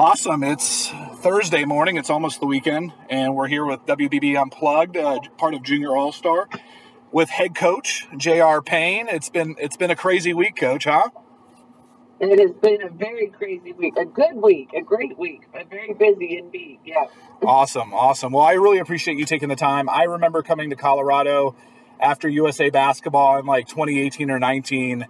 Awesome. It's Thursday morning. It's almost the weekend, and we're here with WBB Unplugged, uh, part of Junior All Star, with head coach J.R. Payne. It's been it's been a crazy week, coach, huh? It has been a very crazy week, a good week, a great week, but very busy indeed. Yeah. Awesome, awesome. Well, I really appreciate you taking the time. I remember coming to Colorado after USA basketball in like 2018 or 19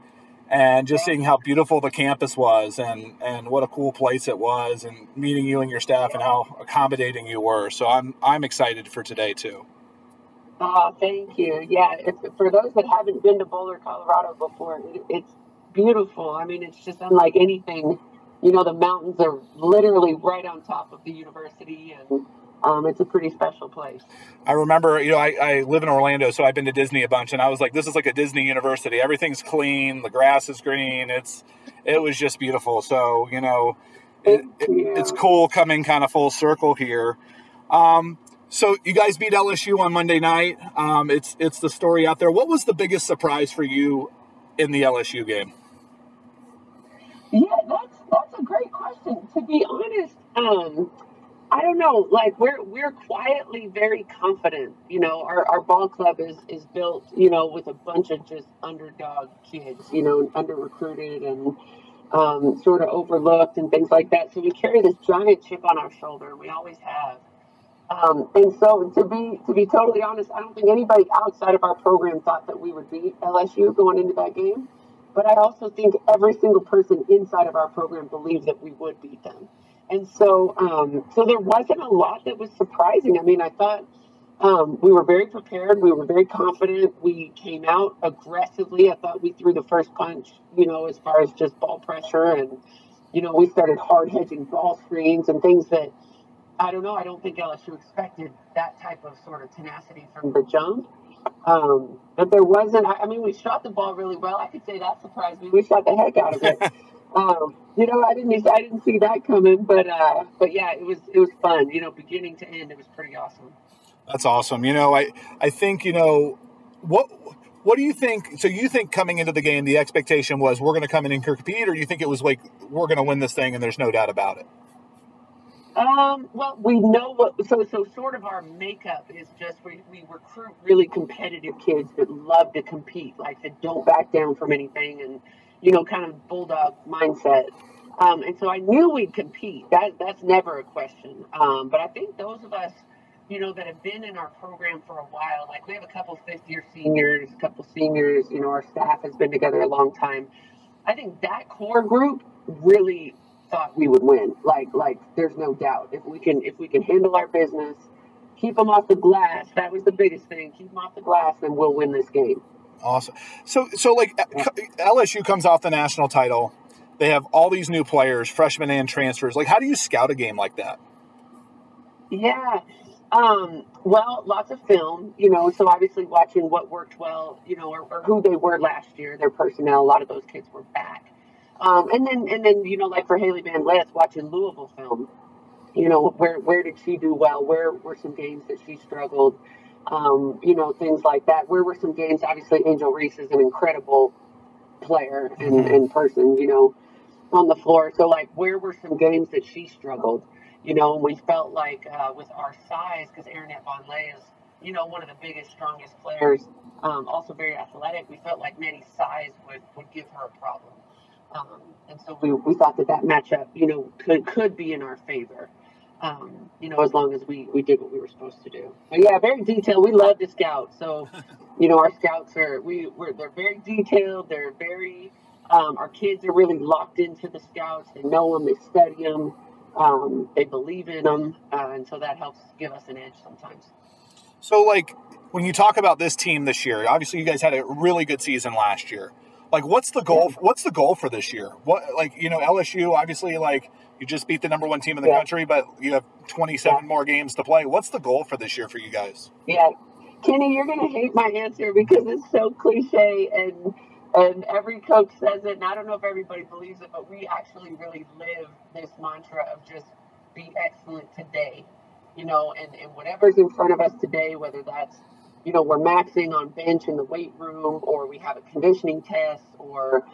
and just seeing how beautiful the campus was and and what a cool place it was and meeting you and your staff and how accommodating you were. So i'm i'm excited for today too. Oh thank you. Yeah if, for those that haven't been to boulder colorado before it, it's beautiful. I mean it's just unlike anything. You know the mountains are literally right on top of the university and um, it's a pretty special place. I remember, you know, I, I live in Orlando, so I've been to Disney a bunch, and I was like, this is like a Disney university. Everything's clean, the grass is green. It's it was just beautiful. So you know, it, it, it's cool coming kind of full circle here. Um, so you guys beat LSU on Monday night. Um, it's it's the story out there. What was the biggest surprise for you in the LSU game? Yeah, that's that's a great question. To be honest, um, I don't know. Like we're we're quietly very confident. You know, our, our ball club is is built. You know, with a bunch of just underdog kids. You know, under recruited and um, sort of overlooked and things like that. So we carry this giant chip on our shoulder. We always have. Um, and so to be to be totally honest, I don't think anybody outside of our program thought that we would beat LSU going into that game. But I also think every single person inside of our program believed that we would beat them. And so, um, so there wasn't a lot that was surprising. I mean, I thought um, we were very prepared. We were very confident. We came out aggressively. I thought we threw the first punch, you know, as far as just ball pressure. And, you know, we started hard hedging ball screens and things that I don't know. I don't think LSU expected that type of sort of tenacity from the jump. Um, but there wasn't, I, I mean, we shot the ball really well. I could say that surprised me. We shot the heck out of it. Um, you know, I didn't I didn't see that coming, but uh, but yeah, it was it was fun. You know, beginning to end, it was pretty awesome. That's awesome. You know, I I think you know what what do you think? So you think coming into the game, the expectation was we're going to come in and compete, or you think it was like we're going to win this thing and there's no doubt about it? Um, well, we know what, so, so sort of our makeup is just we, we recruit really competitive kids that love to compete, like that don't back down from anything and, you know, kind of bulldog mindset. Um, and so I knew we'd compete. That that's never a question. Um, but I think those of us, you know, that have been in our program for a while, like we have a couple fifth year seniors, a couple seniors. You know, our staff has been together a long time. I think that core group really thought we would win. Like like there's no doubt if we can if we can handle our business, keep them off the glass. That was the biggest thing. Keep them off the glass, and we'll win this game. Awesome. So, so like LSU comes off the national title. They have all these new players, freshmen and transfers. Like, how do you scout a game like that? Yeah. Um, well, lots of film, you know, so obviously watching what worked well, you know, or, or, who they were last year, their personnel, a lot of those kids were back. Um, and then, and then, you know, like for Hailey Van Lith, watching Louisville film, you know, where, where did she do well? Where were some games that she struggled? Um, you know, things like that. Where were some games? Obviously, Angel Reese is an incredible player in, mm-hmm. in person, you know, on the floor. So, like, where were some games that she struggled? You know, we felt like uh, with our size, because Aaronette Vonleh is, you know, one of the biggest, strongest players, um, also very athletic, we felt like Nettie's size would, would give her a problem. Um, and so we, we thought that that matchup, you know, could, could be in our favor um, you know, as long as we, we did what we were supposed to do. But yeah, very detailed. We love to scout. So, you know, our scouts are, we, we're, they're very detailed. They're very, um, our kids are really locked into the scouts. They know them, they study them, um, they believe in them. Uh, and so that helps give us an edge sometimes. So, like, when you talk about this team this year, obviously you guys had a really good season last year. Like, what's the goal? What's the goal for this year? What, like, you know, LSU, obviously, like, you just beat the number one team in the yeah. country, but you have 27 yeah. more games to play. What's the goal for this year for you guys? Yeah, Kenny, you're going to hate my answer because it's so cliche and and every coach says it, and I don't know if everybody believes it, but we actually really live this mantra of just be excellent today, you know, and, and whatever's in front of us today, whether that's, you know, we're maxing on bench in the weight room or we have a conditioning test or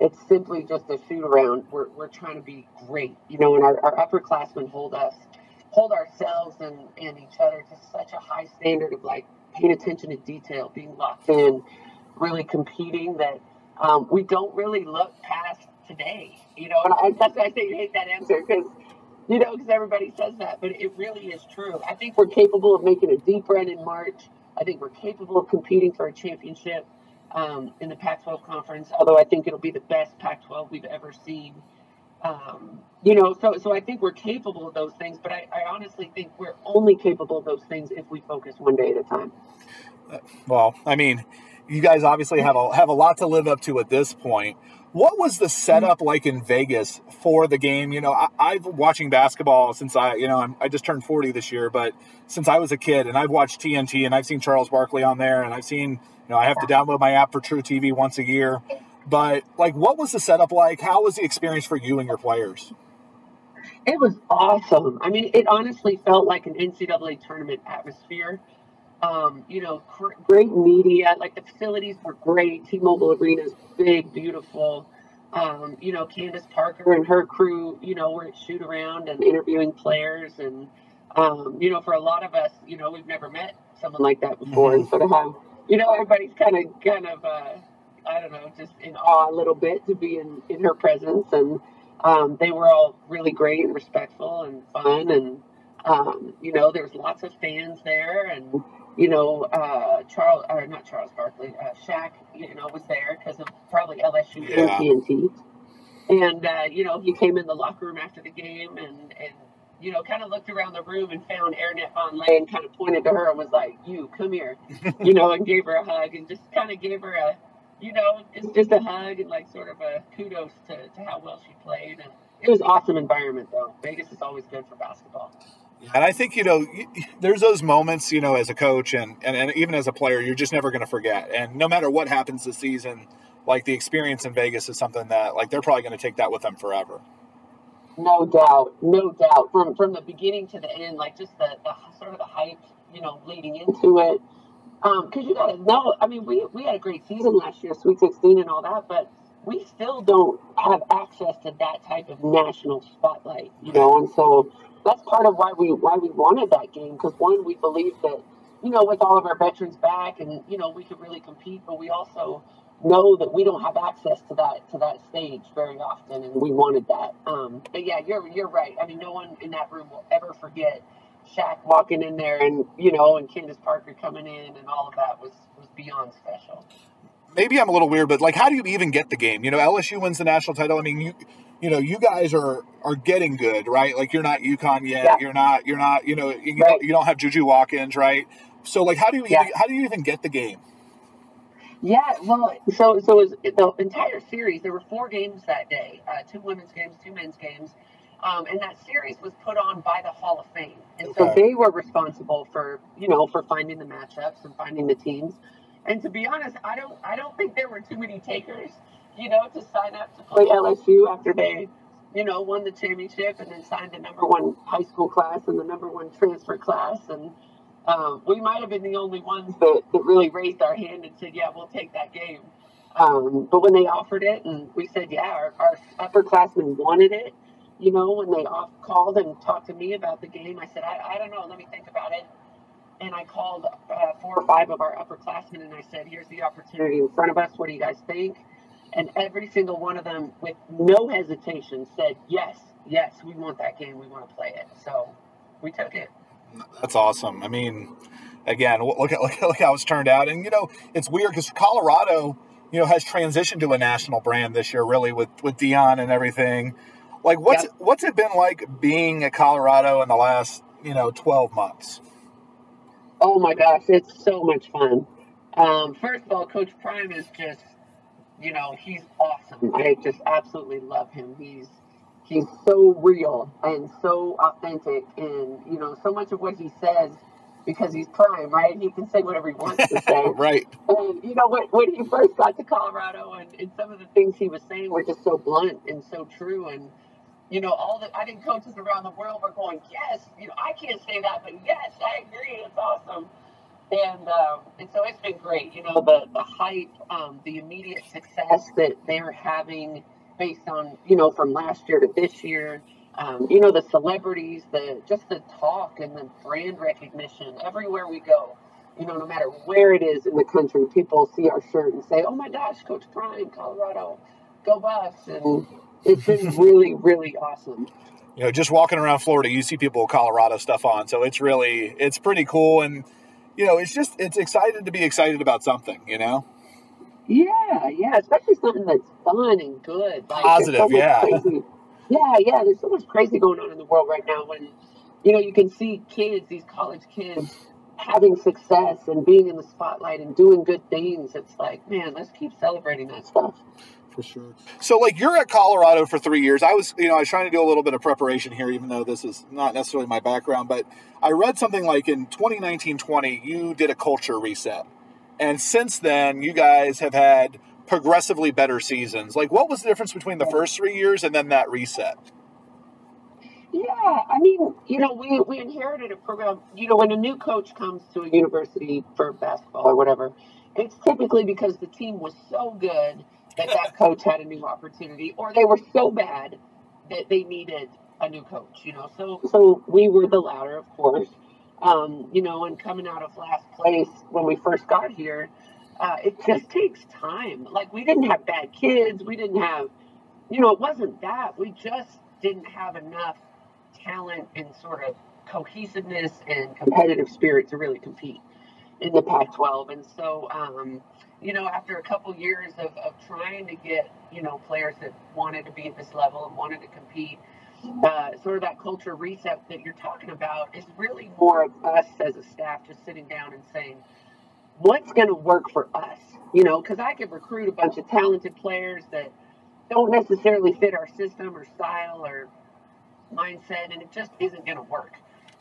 it's simply just a shoot around. We're, we're trying to be great, you know, and our, our upperclassmen hold us, hold ourselves and, and each other to such a high standard of like paying attention to detail, being locked in, really competing that um, we don't really look past today, you know, and I, that's why I say you hate that answer because, you know, because everybody says that, but it really is true. I think we're capable of making a deep run in March. I think we're capable of competing for a championship um, in the Pac-12 conference. Although I think it'll be the best Pac-12 we've ever seen. Um, you know, so so I think we're capable of those things, but I, I honestly think we're only capable of those things if we focus one day at a time. Well, I mean, you guys obviously have a have a lot to live up to at this point. What was the setup like in Vegas for the game? You know, I, I've watching basketball since I, you know, I'm, i just turned 40 this year, but since I was a kid, and I've watched TNT, and I've seen Charles Barkley on there, and I've seen, you know, I have to download my app for truTV once a year. But like, what was the setup like? How was the experience for you and your players? It was awesome. I mean, it honestly felt like an NCAA tournament atmosphere. Um, you know, cr- great media. Like the facilities were great. T-Mobile Arena is big, beautiful. Um, you know, Candace Parker and her crew, you know, were at shoot around and interviewing players. And, um, you know, for a lot of us, you know, we've never met someone like that before. Mm-hmm. And sort of have, you know, everybody's kind of, kind of, uh, I don't know, just in awe a little bit to be in, in her presence. And um, they were all really great and respectful and fun. And, um, you know, there's lots of fans there. And, you know, uh, Charles, or not Charles Barkley, uh, Shaq, you know, was there because of probably LSU yeah. and TNT. And, uh, you know, he came in the locker room after the game and, and you know, kind of looked around the room and found Aaronette Vonleh and kind of pointed to her and was like, you, come here, you know, and gave her a hug and just kind of gave her a, you know, it's just a hug and like sort of a kudos to, to how well she played. And it was awesome environment though. Vegas is always good for basketball. And I think, you know, there's those moments, you know, as a coach and, and, and even as a player, you're just never going to forget. And no matter what happens this season, like the experience in Vegas is something that, like, they're probably going to take that with them forever. No doubt. No doubt. From from the beginning to the end, like just the, the sort of the hype, you know, leading into it. Because um, you got to know, I mean, we, we had a great season last year, Sweet 16 and all that, but we still don't have access to that type of national spotlight, you know, and so that's part of why we why we wanted that game because one we believed that you know with all of our veterans back and you know we could really compete but we also know that we don't have access to that to that stage very often and we wanted that um, but yeah you're you're right i mean no one in that room will ever forget Shaq walking in there and you know and Candace Parker coming in and all of that was was beyond special maybe I'm a little weird, but like, how do you even get the game? You know, LSU wins the national title. I mean, you you know, you guys are are getting good, right? Like you're not UConn yet. Yeah. You're not. You're not. You know, you, right. don't, you don't have Juju Watkins, right? So like, how do you yeah. even, how do you even get the game? Yeah, well, so so was the entire series. There were four games that day: uh, two women's games, two men's games, um, and that series was put on by the Hall of Fame. And okay. so they were responsible for you know for finding the matchups and finding the teams. And to be honest, I don't I don't think there were too many takers you know, to sign up to play LSU after they, you know, won the championship and then signed the number one high school class and the number one transfer class. And um, we might have been the only ones that, that really raised our hand and said, yeah, we'll take that game. Um, but when they offered it and we said, yeah, our, our upperclassmen wanted it, you know, when they off- called and talked to me about the game, I said, I, I don't know, let me think about it. And I called uh, four or five of our upperclassmen and I said, here's the opportunity in front of us. What do you guys think? And every single one of them, with no hesitation, said, Yes, yes, we want that game. We want to play it. So we took it. That's awesome. I mean, again, look at, look at, look how it's turned out. And, you know, it's weird because Colorado, you know, has transitioned to a national brand this year, really, with, with Deion and everything. Like, what's, yep. what's it been like being at Colorado in the last, you know, 12 months? Oh my gosh, it's so much fun. Um, first of all, Coach Prime is just you know, he's awesome. Mm-hmm. I just absolutely love him. He's he's so real and so authentic and you know, so much of what he says because he's prime, right? He can say whatever he wants to say. right. And you know, when, when he first got to Colorado and, and some of the things he was saying were just so blunt and so true and you know, all the I think coaches around the world were going, Yes, you know, I can't say that, but yes, I agree, it's awesome. And um, and so it's been great. You know, the the hype, um, the immediate success that they're having based on you know from last year to this year. Um, you know, the celebrities, the just the talk and the brand recognition everywhere we go. You know, no matter where it is in the country, people see our shirt and say, "Oh my gosh, Coach Prime, Colorado, go Buffs!" And it's been really, really awesome you know, just walking around Florida, you see people with Colorado stuff on. So it's really, it's pretty cool. And, you know, it's just, it's excited to be excited about something, you know? Yeah, yeah, especially something that's fun and good. Like, Positive, so yeah. Crazy. Yeah, yeah, there's so much crazy going on in the world right now when, you know, you can see kids, these college kids, having success and being in the spotlight and doing good things. It's like, man, let's keep celebrating that stuff for sure. So, like, you're at Colorado for three years. I was, you know, I was trying to do a little bit of preparation here, even though this is not necessarily my background. But I read something like in 2019 20, you did a culture reset. And since then, you guys have had progressively better seasons. Like, what was the difference between the first three years and then that reset? Yeah, I mean, you know, we, we inherited a program. You know, when a new coach comes to a university for basketball or whatever, it's typically because the team was so good that that coach had a new opportunity, or they were so bad that they needed a new coach. You know, so so we were the latter, of course. Um, you know, and coming out of last place when we first got here, uh, it just takes time. Like we didn't have bad kids, we didn't have, you know, it wasn't that. We just didn't have enough talent and sort of cohesiveness and competitive spirit to really compete in the Pac-12. And so, um, you know, after a couple years of, of trying to get, you know, players that wanted to be at this level and wanted to compete, uh, sort of that culture reset that you're talking about is really more of us as a staff just sitting down and saying, what's going to work for us? You know, because I could recruit a bunch of talented players that don't necessarily fit our system or style or mindset, and it just isn't going to work.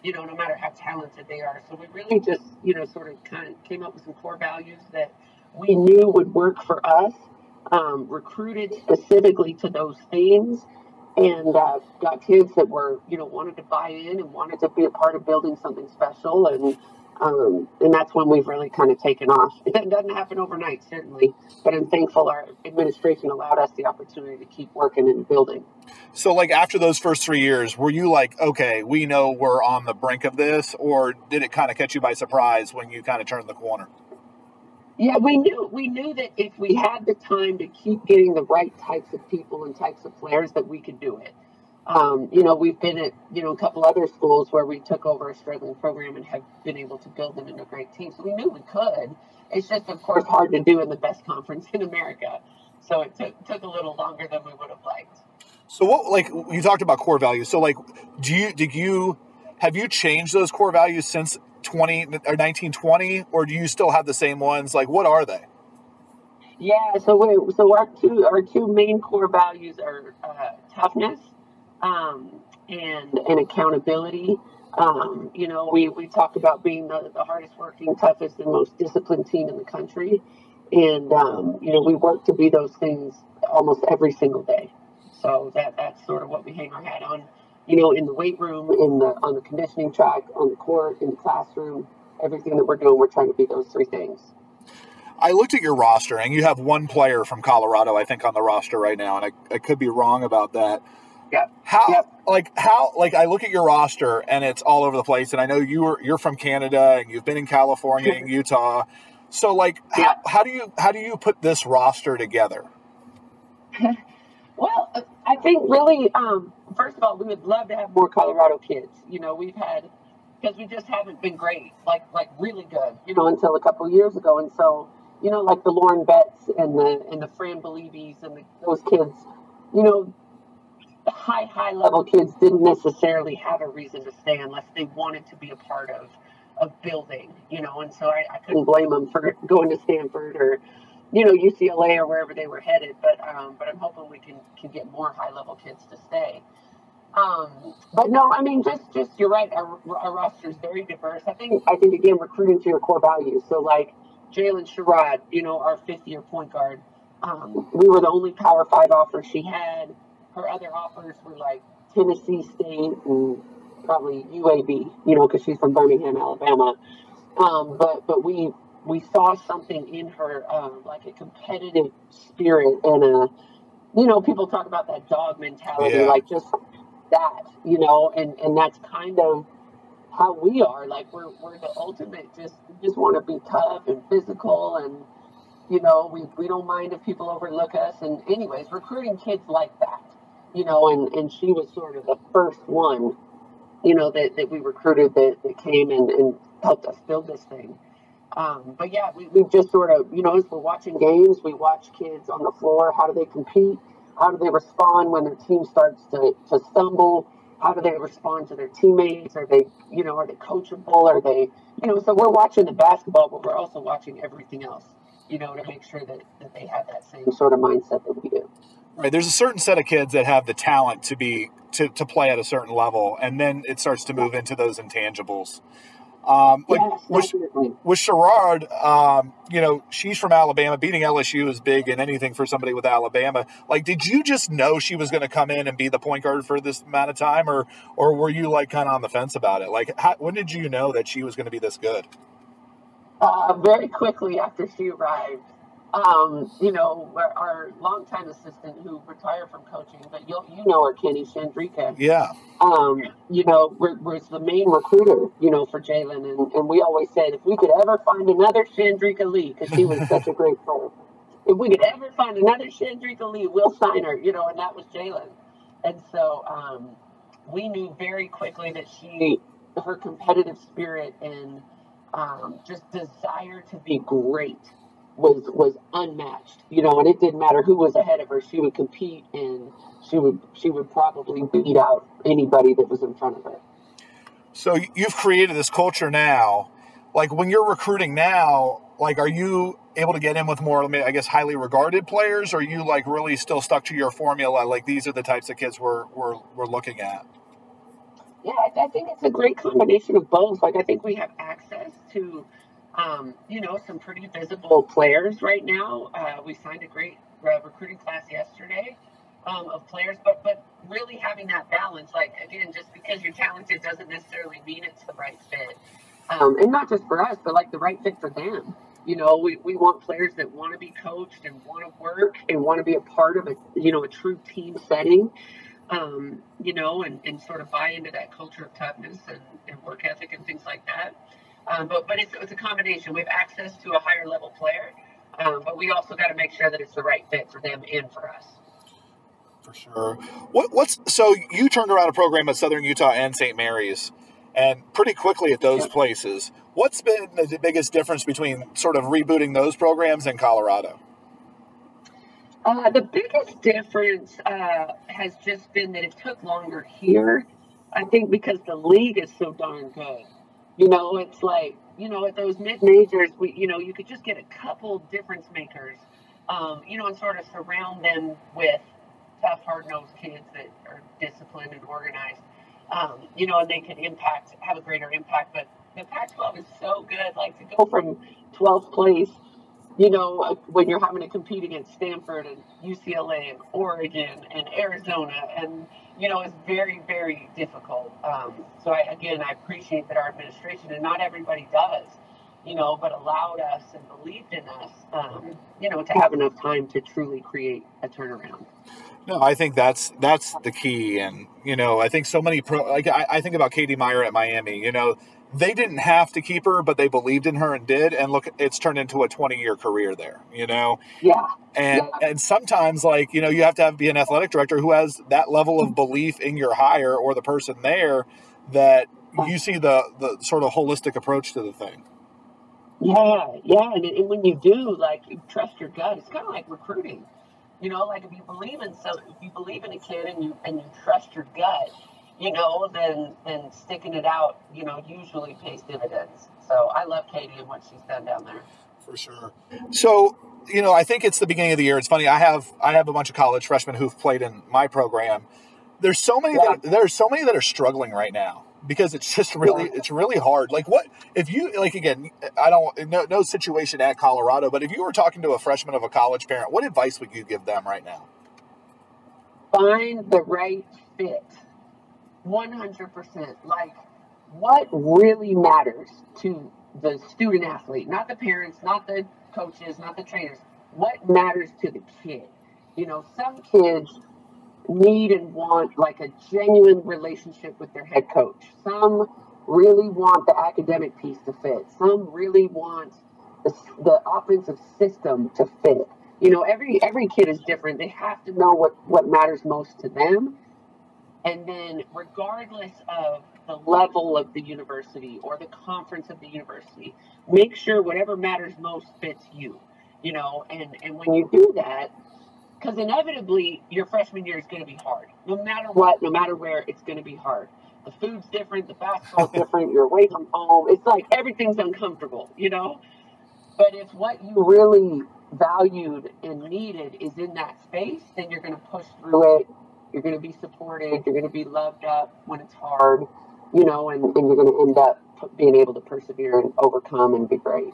You know, no matter how talented they are. So we really just, you know, sort of kind of came up with some core values that we knew would work for us, um, recruited specifically to those things, and uh, got kids that were, you know, wanted to buy in and wanted to be a part of building something special. And um, and that's when we've really kind of taken off. It doesn't happen overnight, certainly, but I'm thankful our administration allowed us the opportunity to keep working and building. So, like after those first three years, were you like, okay, we know we're on the brink of this, or did it kind of catch you by surprise when you kind of turned the corner? Yeah, we knew we knew that if we had the time to keep getting the right types of people and types of players, that we could do it. Um, you know, we've been at you know a couple other schools where we took over a struggling program and have been able to build them into a great team. So we knew we could. It's just, of course, hard to do in the best conference in America. So it took took a little longer than we would have liked. So what, like you talked about core values. So like, do you did you have you changed those core values since 20 or 1920 or do you still have the same ones like what are they yeah so we so our two our two main core values are uh, toughness um, and and accountability um, you know we we talk about being the, the hardest working toughest and most disciplined team in the country and um, you know we work to be those things almost every single day so that that's sort of what we hang our hat on you know, in the weight room, in the on the conditioning track, on the court, in the classroom, everything that we're doing, we're trying to be those three things. I looked at your roster, and you have one player from Colorado, I think, on the roster right now, and I, I could be wrong about that. Yeah. How yep. like how like I look at your roster and it's all over the place, and I know you are you're from Canada and you've been in California and Utah. So like how, how do you how do you put this roster together? well, I think really um, first of all, we would love to have more Colorado kids. You know, we've had because we just haven't been great, like like really good, you know, until a couple years ago. And so, you know, like the Lauren Betts and the and the Fran Belibis and the, those kids, you know, the high high level kids didn't necessarily have a reason to stay unless they wanted to be a part of of building, you know. And so I, I couldn't blame them for going to Stanford or you know UCLA or wherever they were headed. But um, but I'm hoping we can can get more high level kids to stay. Um, but no, I mean, just just you're right. Our, our roster is very diverse. I think I think again recruiting to your core values. So like Jaylyn Sherrod, you know, our fifth year point guard. Um, we were the only Power Five offer she had. Her other offers were like Tennessee State and probably UAB, you know, because she's from Birmingham, Alabama. Um, but but we we saw something in her, um, like a competitive spirit and a, you know, people talk about that dog mentality, Yeah. like just that, you know, and and that's kind of how we are. Like we're we're the ultimate. Just we just want to be tough and physical, and you know, we we don't mind if people overlook us. And anyways, recruiting kids like that, you know, and and she was sort of the first one, you know, that that we recruited that that came and and helped us build this thing. Um, but yeah, we, we've just sort of, you know, as we're watching games, we watch kids on the floor. How do they compete? How do they respond when their team starts to, to stumble? How do they respond to their teammates? Are they, you know, are they coachable? Are they, you know, so we're watching the basketball, but we're also watching everything else, you know, to make sure that, that they have that same sort of mindset that we do. Right. There's a certain set of kids that have the talent to be to, to play at a certain level, and then it starts to move into those intangibles. Um, like Yes, with, with Sherrod, um, you know, she's from Alabama. Beating LSU is big in anything for somebody with Alabama. Like, did you just know she was going to come in and be the point guard for this amount of time, or or were you like kind of on the fence about it? Like, how, when did you know that she was going to be this good? Uh, very quickly after she arrived, um, you know, our, our longtime assistant who retired from coaching, but you you know her, Kenny Chandrika, Yeah. um, you know, was, the main recruiter, you know, for Jaylyn. And, and we always said if we could ever find another Chandrika Lee, because she was such a great player, if we could ever find another Chandrika Lee, we'll sign her, you know, and that was Jaylyn. And so um, we knew very quickly that she, her competitive spirit and um, just desire to be great was was unmatched, you know, and it didn't matter who was ahead of her. She would compete and she would she would probably beat out anybody that was in front of her. So you've created this culture now. Like when you're recruiting now, like are you able to get in with more, I guess, highly regarded players? Or are you like really still stuck to your formula? Like these are the types of kids we're we're, we're looking at. Yeah, I, I think it's a great combination of both. Like I think we have access to, um, you know, some pretty visible players right now. Uh, we signed a great uh, recruiting class yesterday um, of players, but but really having that balance. Like again, just because you're talented doesn't necessarily mean it's the right fit. Um, and not just for us, but like the right fit for them. You know, we, we want players that want to be coached and want to work and want to be a part of a you know a true team setting um, you know, and, and sort of buy into that culture of toughness and, and work ethic and things like that. Um, but but it's, it's a combination. We have access to a higher level player, um, but we also got to make sure that it's the right fit for them and for us. For sure. What what's so you turned around a program at Southern Utah and St. Mary's, and pretty quickly at those Yeah. places. What's been the biggest difference between sort of rebooting those programs and Colorado? Uh, the biggest difference uh, has just been that it took longer here. I think because the league is so darn good. You know, it's like you know at those mid majors, we you know you could just get a couple difference makers, um, you know, and sort of surround them with tough, hard nosed kids that are disciplined and organized. Um, you know, and they can impact, have a greater impact. But the Pac-12 is so good. Like to go from 12th place you know, when you're having to compete against Stanford and UCLA and Oregon and Arizona, and you know, it's very, very difficult. Um, so I, again, I appreciate that our administration and not everybody does, you know, but allowed us and believed in us, um, you know, to have enough time to truly create a turnaround. No, I think that's that's the key, and you know, I think so many pro. Like I, I think about Katie Meier at Miami. You know, they didn't have to keep her, but they believed in her and did, and look, it's turned into a twenty-year career there. You know, Yeah, and yeah, and sometimes like you know you have to have be an athletic director who has that level of belief in your hire or the person there that you see the the sort of holistic approach to the thing. yeah, yeah. And, and when you do, like, you trust your gut. It's kind of like recruiting. You know, like if you believe in so if you believe in a kid and you and you trust your gut, you know, then then sticking it out, you know, usually pays dividends. So I love Katie and what she's done down there. For sure. So, you know, I think it's the beginning of the year. It's funny. I have I have a bunch of college freshmen who've played in my program. There's so many Yeah, that there's so many that are struggling right now because it's just really it's really hard. Like what if you like again, I don't no no situation at Colorado, but if you were talking to a freshman of a college parent, what advice would you give them right now? Find the right fit. 100%. Like what really matters to the student athlete, not the parents, not the coaches, not the trainers. What matters to the kid? You know, some kids need and want like a genuine relationship with their head coach. Some really want the academic piece to fit. Some really want the, the offensive system to fit. You know, every every kid is different. They have to know what what matters most to them. And then regardless of the level of the university or the conference of the university, make sure whatever matters most fits you. You know, and and when you do that, because inevitably your freshman year is going to be hard. No matter what, no matter where, it's going to be hard. The food's different, the basketball's different, you're away from home. It's like everything's uncomfortable, you know? But if what you really valued and needed is in that space, then you're going to push through it. You're going to be supported. You're going to be loved up when it's hard, you know, and, and you're going to end up being able to persevere and overcome and be great.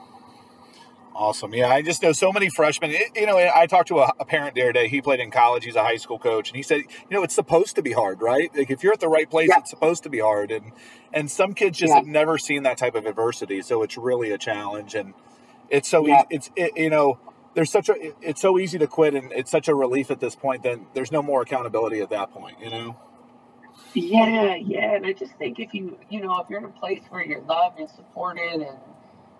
Awesome. Yeah, I just know so many freshmen. It, you know, I talked to a, a, parent the other day. He played in college. He's a high school coach, and he said, you know, it's supposed to be hard, right? Like if you're at the right place, yeah. it's supposed to be hard. And and some kids just yeah. have never seen that type of adversity, so it's really a challenge. And it's so yeah. it's it, you know, there's such a it's so easy to quit, and it's such a relief at this point. Then there's no more accountability at that point, you know. Yeah, yeah, and I just think if you you know if you're in a place where you're loved and supported and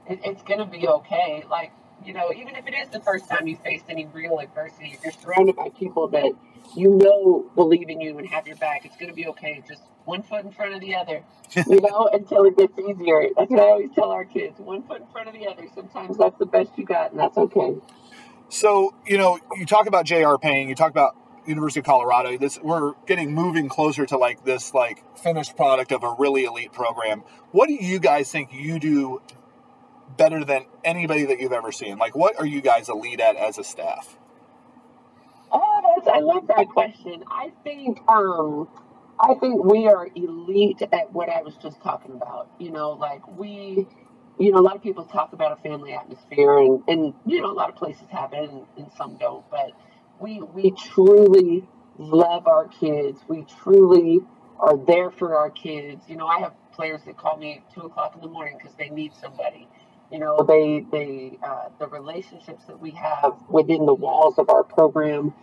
it, it's going to be okay. Like, you know, even if it is the first time you face any real adversity, if you're surrounded by people that you know believe in you and have your back, it's going to be okay. Just one foot in front of the other, you know, until it gets easier. That's what I always tell our kids one foot in front of the other. Sometimes that's the best you got, and that's okay. So, you know, you talk about J.R. Payne, you talk about University of Colorado. This we're getting moving closer to like this like finished product of a really elite program. What do you guys think you do better than anybody that you've ever seen? Like, what are you guys elite at as a staff? Oh, that's, I love that question. I think um, I think we are elite at what I was just talking about. You know, like we, you know, a lot of people talk about a family atmosphere, and and you know, a lot of places have it, and, and some don't. But we we truly love our kids. We truly are there for our kids. You know, I have players that call me at two o'clock in the morning because they need somebody. You know, they they uh, the relationships that we have within the walls of our program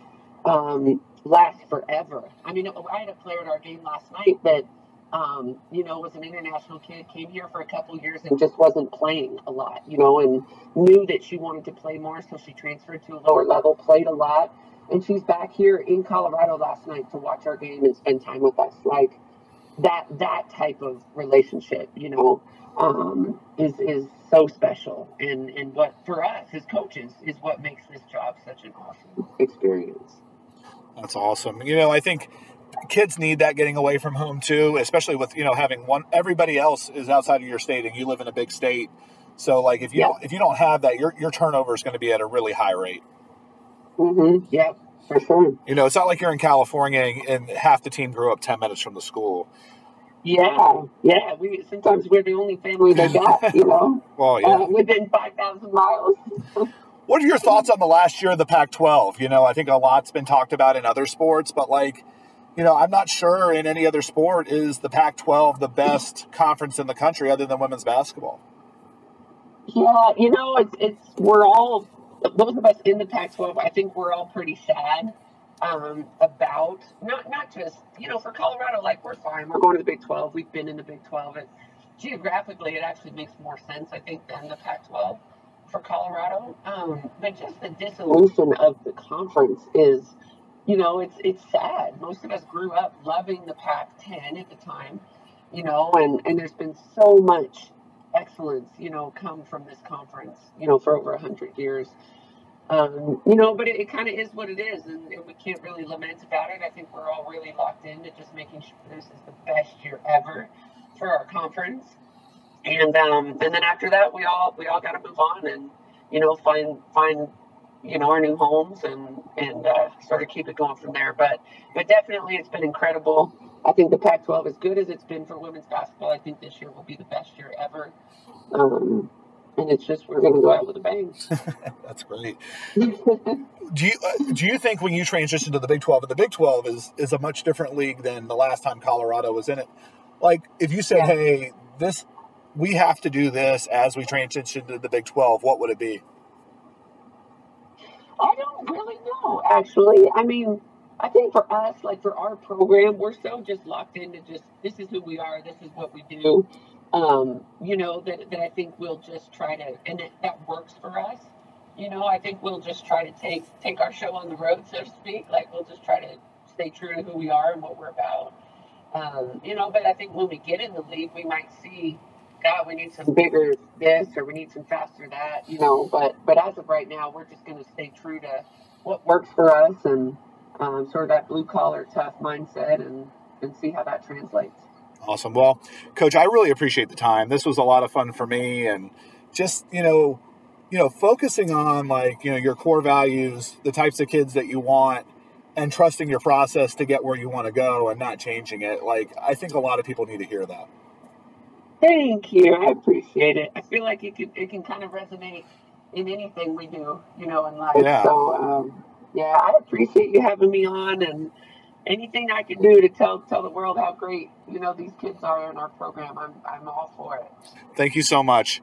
um, last forever. I mean, I had a player at our game last night that um, you know was an international kid, came here for a couple years and just wasn't playing a lot. You know, and knew that she wanted to play more, so she transferred to a lower level, played a lot, and she's back here in Colorado last night to watch our game and spend time with us. Like that that type of relationship, you know, um, is is so special. And and what for us as coaches is what makes this job such an awesome experience. That's awesome. You know, I think kids need that getting away from home too, especially with you know having one. Everybody else is outside of your state, and you live in a big state. So, like, if you yeah. don't if you don't have that, your your turnover is going to be at a really high rate. Mm-hmm. Yeah, for sure. You know, it's not like you're in California and half the team grew up ten minutes from the school. Yeah, yeah. We sometimes we're the only family they got, you know. well, yeah. Uh, within five thousand miles. what are your thoughts on the last year of the Pac-12? You know, I think a lot's been talked about in other sports, but like, you know, I'm not sure in any other sport is the Pac-12 the best conference in the country other than women's basketball. Yeah, you know, it's it's we're all those of us in the Pac-12. I think we're all pretty sad um, about not not just you know for Colorado like we're fine. We're going to the Big 12 we've been in the Big 12 and geographically it actually makes more sense I think than the Pac-12 for Colorado. Um, but just the dissolution of the conference is you know it's it's sad. Most of us grew up loving the Pac-10 at the time you know and and there's been so much excellence you know come from this conference you know for over a hundred years um, you know, but it, it kind of is what it is, and, and, we can't really lament about it. I think we're all really locked into just making sure this is the best year ever for our conference, and um, and then after that, we all we all got to move on and you know find find you know our new homes and and uh, sort of keep it going from there. But but definitely, it's been incredible. I think the Pac-12, as good as it's been for women's basketball, I think this year will be the best year ever. Um, and it's just we're going to go out with a bang. That's great. do you uh, do you think when you transition to the Big Twelve, and the Big Twelve is is a much different league than the last time Colorado was in it? Like if you said, yeah. "Hey, this we have to do this as we transition to the Big 12, what would it be? I don't really know, actually. I mean, I think for us, like for our program, we're so just locked into just this is who we are, this is what we do. Um, you know, that, that I think we'll just try to, and it, that works for us. You know, I think we'll just try to take take our show on the road, so to speak. Like we'll just try to stay true to who we are and what we're about. Um, you know, but I think when we get in the league, we might see, God, we need some bigger this or we need some faster that. You know, but but as of right now, we're just going to stay true to what works for us and um, sort of that blue collar tough mindset and and see how that translates. Awesome. Well, coach, I really appreciate the time. This was a lot of fun for me and just, you know, you know, focusing on like, you know, your core values, the types of kids that you want and trusting your process to get where you want to go and not changing it. Like I think a lot of people need to hear that. Thank you. I appreciate it. I feel like it can it can kind of resonate in anything we do, you know, in life. Yeah. So um, yeah, I appreciate you having me on and anything I can do to tell tell the world how great you know these kids are in our program, I'm I'm all for it. Thank you so much.